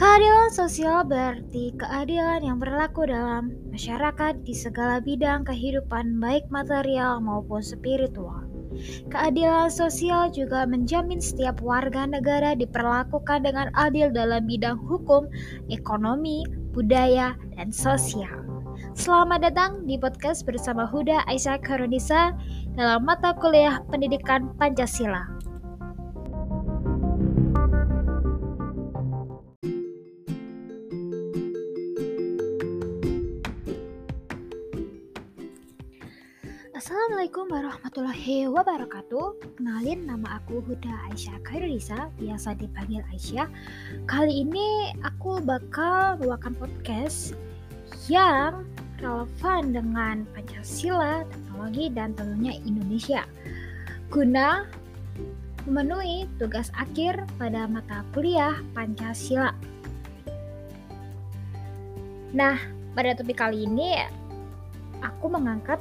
Keadilan sosial berarti keadilan yang berlaku dalam masyarakat di segala bidang kehidupan baik material maupun spiritual. Keadilan sosial juga menjamin setiap warga negara diperlakukan dengan adil dalam bidang hukum, ekonomi, budaya, dan sosial. Selamat datang di podcast bersama Huda Aisyah Karonisa dalam mata kuliah Pendidikan Pancasila. Assalamualaikum warahmatullahi wabarakatuh. Kenalin nama aku Huda Aisyah Khairulisa Biasa dipanggil Aisyah. Kali ini aku bakal membawakan podcast Yang relevan dengan Pancasila, teknologi, dan tentunya Indonesia. Guna memenuhi tugas akhir pada mata kuliah Pancasila. Nah, pada topik kali ini aku mengangkat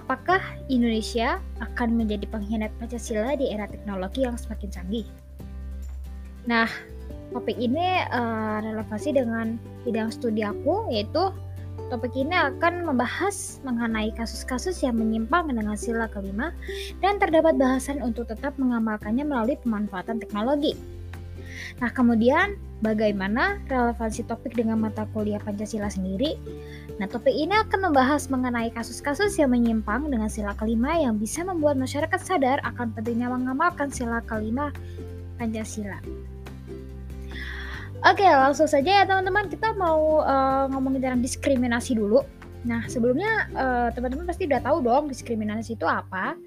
Apakah Indonesia akan menjadi pengkhianat Pancasila di era teknologi yang semakin canggih? Nah, topik ini uh, relevansi dengan bidang studi aku, yaitu topik ini akan membahas mengenai kasus-kasus yang menyimpang dengan sila kelima dan terdapat bahasan untuk tetap mengamalkannya melalui pemanfaatan teknologi. Nah, kemudian bagaimana relevansi topik dengan mata kuliah Pancasila sendiri. Nah, topik ini akan membahas mengenai kasus-kasus yang menyimpang dengan sila kelima yang bisa membuat masyarakat sadar akan pentingnya mengamalkan sila kelima Pancasila. Oke, langsung saja ya teman-teman, kita mau uh, ngomongin tentang diskriminasi dulu. Nah, sebelumnya uh, teman-teman pasti udah tahu dong diskriminasi itu apa.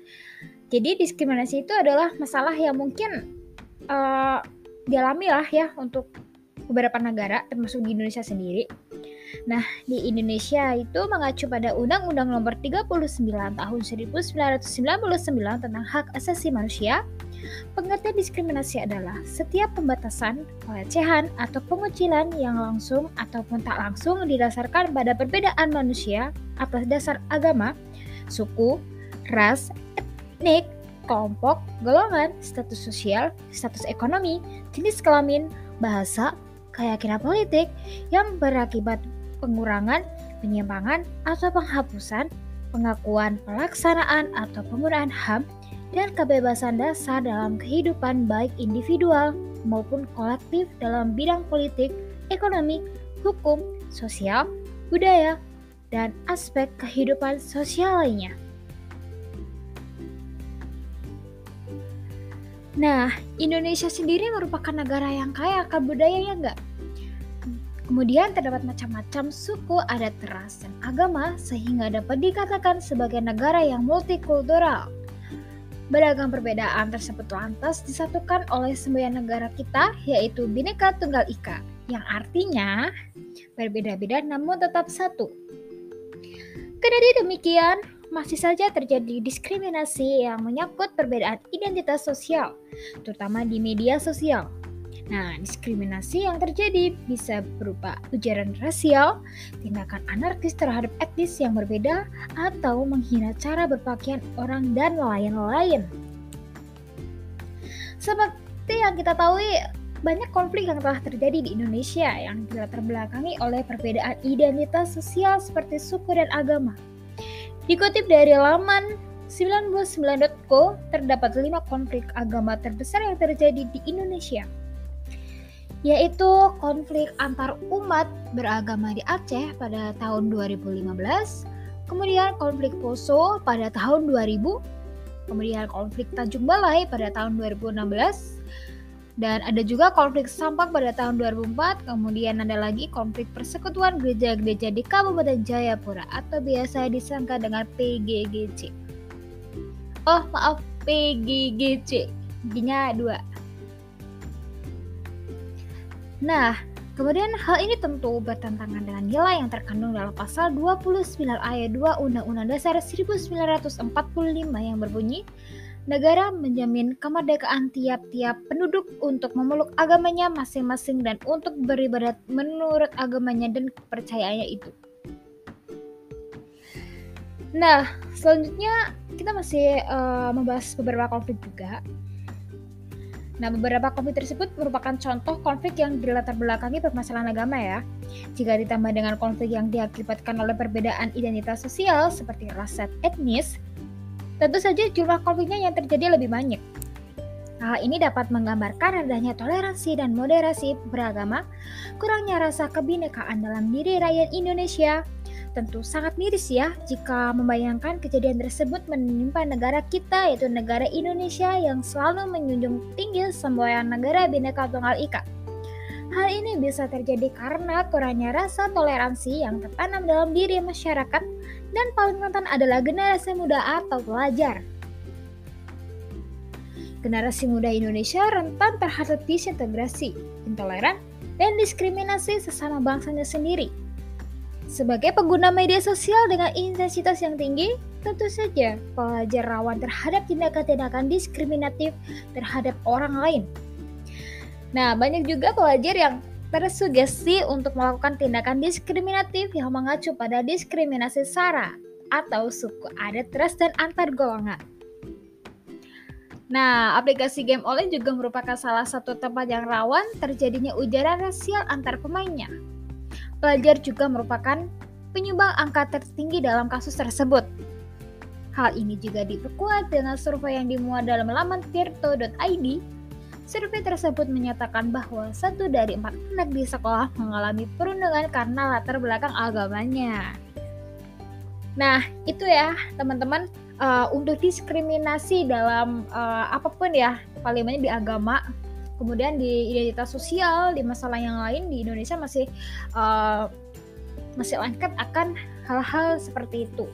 Jadi diskriminasi itu adalah masalah yang mungkin uh, dialami lah ya untuk beberapa negara termasuk di Indonesia sendiri. Nah, di Indonesia itu mengacu pada Undang-Undang Nomor 39 Tahun 1999 tentang Hak Asasi Manusia. Pengertian diskriminasi adalah setiap pembatasan, pelecehan, atau pengucilan yang langsung ataupun tak langsung didasarkan pada perbedaan manusia atas dasar agama, suku, ras, etnik, kelompok, golongan, status sosial, status ekonomi, jenis kelamin, bahasa, keyakinan politik yang berakibat pengurangan, penyimpangan, atau penghapusan, pengakuan pelaksanaan atau penggunaan HAM, dan kebebasan dasar dalam kehidupan baik individual maupun kolektif dalam bidang politik, ekonomi, hukum, sosial, budaya, dan aspek kehidupan sosial lainnya. Nah, Indonesia sendiri merupakan negara yang kaya akan budaya ya enggak? Kemudian terdapat macam-macam suku, adat, ras, dan agama sehingga dapat dikatakan sebagai negara yang multikultural. Beragam perbedaan tersebut lantas disatukan oleh sembilan negara kita yaitu Bhinneka Tunggal Ika yang artinya berbeda-beda namun tetap satu. Kedari demikian, masih saja terjadi diskriminasi yang menyangkut perbedaan identitas sosial, terutama di media sosial. Nah, diskriminasi yang terjadi bisa berupa ujaran rasial, tindakan anarkis terhadap etnis yang berbeda, atau menghina cara berpakaian orang dan lain-lain. Seperti yang kita tahu, banyak konflik yang telah terjadi di Indonesia yang tidak terbelakangi oleh perbedaan identitas sosial seperti suku dan agama. Dikutip dari laman 99.co, terdapat lima konflik agama terbesar yang terjadi di Indonesia, yaitu konflik antar umat beragama di Aceh pada tahun 2015, kemudian konflik Poso pada tahun 2000, kemudian konflik Tanjung Balai pada tahun 2016, dan ada juga konflik Sampang pada tahun 2004, kemudian ada lagi konflik persekutuan gereja-gereja di Kabupaten Jayapura atau biasa disangka dengan PGGC. Oh, maaf, PGGC. Giginya dua. Nah, kemudian hal ini tentu bertentangan dengan nilai yang terkandung dalam pasal 29 ayat 2 Undang-Undang Dasar 1945 yang berbunyi Negara menjamin kemerdekaan tiap-tiap penduduk untuk memeluk agamanya masing-masing dan untuk beribadat menurut agamanya dan kepercayaannya itu. Nah, selanjutnya kita masih uh, membahas beberapa konflik juga. Nah, beberapa konflik tersebut merupakan contoh konflik yang dilatar belakangi permasalahan agama ya. Jika ditambah dengan konflik yang diakibatkan oleh perbedaan identitas sosial seperti ras etnis, tentu saja jumlah konfliknya yang terjadi lebih banyak. Hal ini dapat menggambarkan rendahnya toleransi dan moderasi beragama, kurangnya rasa kebinekaan dalam diri rakyat Indonesia, Tentu sangat miris ya jika membayangkan kejadian tersebut menimpa negara kita yaitu negara Indonesia yang selalu menjunjung tinggi semboyan negara Bhinneka Tunggal Ika. Hal ini bisa terjadi karena kurangnya rasa toleransi yang tertanam dalam diri masyarakat dan paling rentan adalah generasi muda atau pelajar. Generasi muda Indonesia rentan terhadap disintegrasi, intoleran, dan diskriminasi sesama bangsanya sendiri sebagai pengguna media sosial dengan intensitas yang tinggi, tentu saja pelajar rawan terhadap tindakan-tindakan diskriminatif terhadap orang lain. Nah, banyak juga pelajar yang tersugesti untuk melakukan tindakan diskriminatif yang mengacu pada diskriminasi SARA atau suku adat ras dan antar golongan. Nah, aplikasi game online juga merupakan salah satu tempat yang rawan terjadinya ujaran rasial antar pemainnya pelajar juga merupakan penyumbang angka tertinggi dalam kasus tersebut. Hal ini juga diperkuat dengan survei yang dimuat dalam laman tirto.id. Survei tersebut menyatakan bahwa satu dari empat anak di sekolah mengalami perundungan karena latar belakang agamanya. Nah, itu ya teman-teman uh, untuk diskriminasi dalam uh, apa pun ya, paling banyak di agama kemudian di identitas sosial di masalah yang lain di Indonesia masih uh, masih lengket akan hal-hal seperti itu.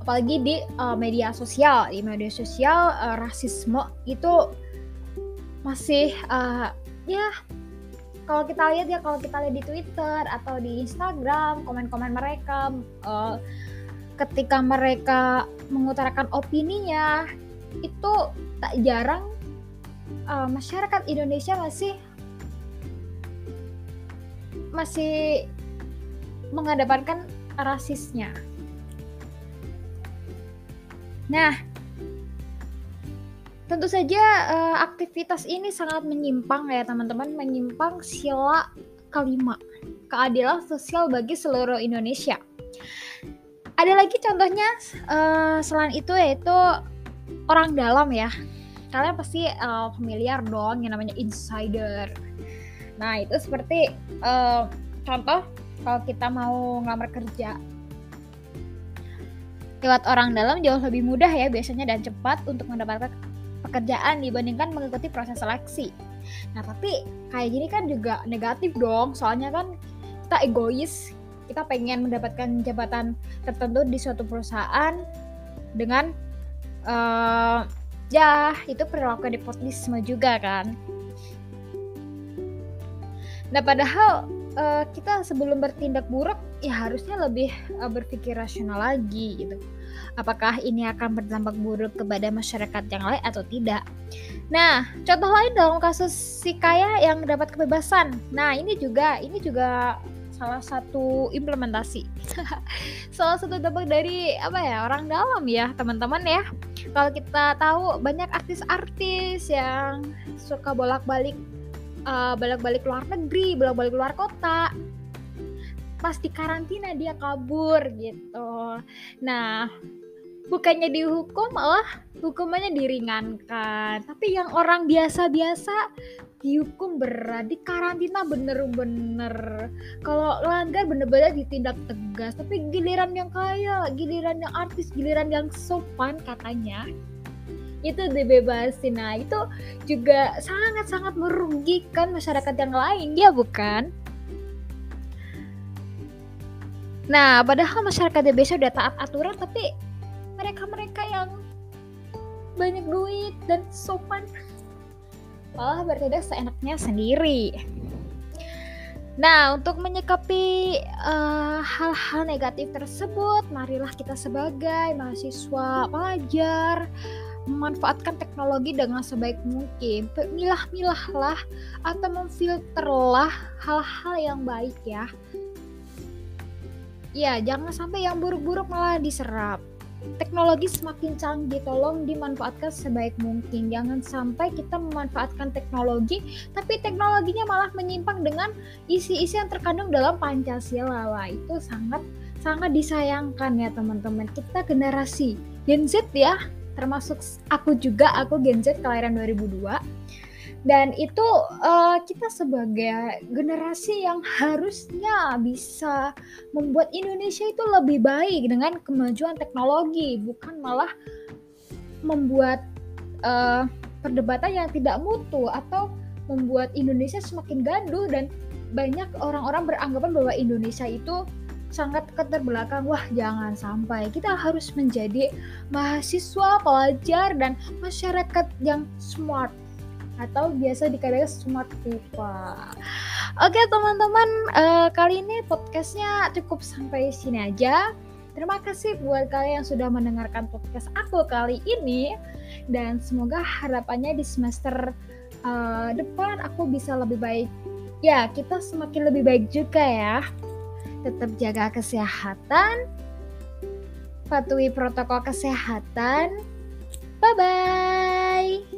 Apalagi di uh, media sosial. Di media sosial uh, rasisme itu masih uh, ya kalau kita lihat ya kalau kita lihat di Twitter atau di Instagram komen-komen mereka uh, ketika mereka mengutarakan opininya itu tak jarang uh, masyarakat Indonesia masih masih mengedepankan rasisnya. Nah, tentu saja uh, aktivitas ini sangat menyimpang ya teman-teman, menyimpang sila kelima, keadilan sosial bagi seluruh Indonesia. Ada lagi contohnya uh, selain itu yaitu orang dalam ya kalian pasti uh, familiar dong yang namanya insider. Nah itu seperti uh, contoh kalau kita mau ngelamar kerja lewat orang dalam jauh lebih mudah ya biasanya dan cepat untuk mendapatkan pekerjaan dibandingkan mengikuti proses seleksi. Nah tapi kayak gini kan juga negatif dong, soalnya kan kita egois, kita pengen mendapatkan jabatan tertentu di suatu perusahaan dengan uh, ya itu perilaku nepotisme juga kan. Nah padahal uh, kita sebelum bertindak buruk ya harusnya lebih uh, berpikir rasional lagi gitu. Apakah ini akan berdampak buruk kepada masyarakat yang lain atau tidak? Nah contoh lain dalam kasus si kaya yang dapat kebebasan. Nah ini juga ini juga salah satu implementasi. Salah satu dampak dari apa ya orang dalam ya teman-teman ya. Kalau kita tahu banyak artis-artis yang suka bolak-balik uh, bolak-balik luar negeri bolak-balik luar kota. Pas di karantina dia kabur gitu. Nah bukannya dihukum malah hukumannya diringankan. Tapi yang orang biasa-biasa dihukum berat di karantina bener-bener. Kalau langgar bener-bener ditindak tegas tapi giliran yang kaya giliran yang artis giliran yang sopan katanya itu dibebasin. Nah itu juga sangat-sangat merugikan masyarakat yang lain ya bukan? Nah padahal masyarakat Indonesia udah taat aturan tapi mereka-mereka yang banyak duit dan sopan malah bertindak seenaknya sendiri. Nah, untuk menyikapi eh, hal-hal uh, negatif tersebut, marilah kita sebagai mahasiswa pelajar memanfaatkan teknologi dengan sebaik mungkin. Milah-milahlah atau memfilterlah hal-hal yang baik ya. Ya, jangan sampai yang buruk-buruk malah diserap. Teknologi semakin canggih, tolong dimanfaatkan sebaik mungkin. Jangan sampai kita memanfaatkan teknologi, tapi teknologinya malah menyimpang dengan isi-isi yang terkandung dalam Pancasila. Wah, itu sangat sangat disayangkan ya teman-teman. Kita generasi Gen Z ya, termasuk aku juga, aku Gen Z kelahiran 2002 dan itu uh, kita sebagai generasi yang harusnya bisa membuat Indonesia itu lebih baik dengan kemajuan teknologi bukan malah membuat uh, perdebatan yang tidak mutu atau membuat Indonesia semakin gaduh dan banyak orang-orang beranggapan bahwa Indonesia itu sangat keterbelakang. Wah, jangan sampai kita harus menjadi mahasiswa, pelajar dan masyarakat yang smart atau biasa dikatakan smart people. Oke teman-teman, uh, kali ini podcastnya cukup sampai sini aja. Terima kasih buat kalian yang sudah mendengarkan podcast aku kali ini dan semoga harapannya di semester uh, depan aku bisa lebih baik. Ya, kita semakin lebih baik juga ya. Tetap jaga kesehatan, patuhi protokol kesehatan. Bye bye.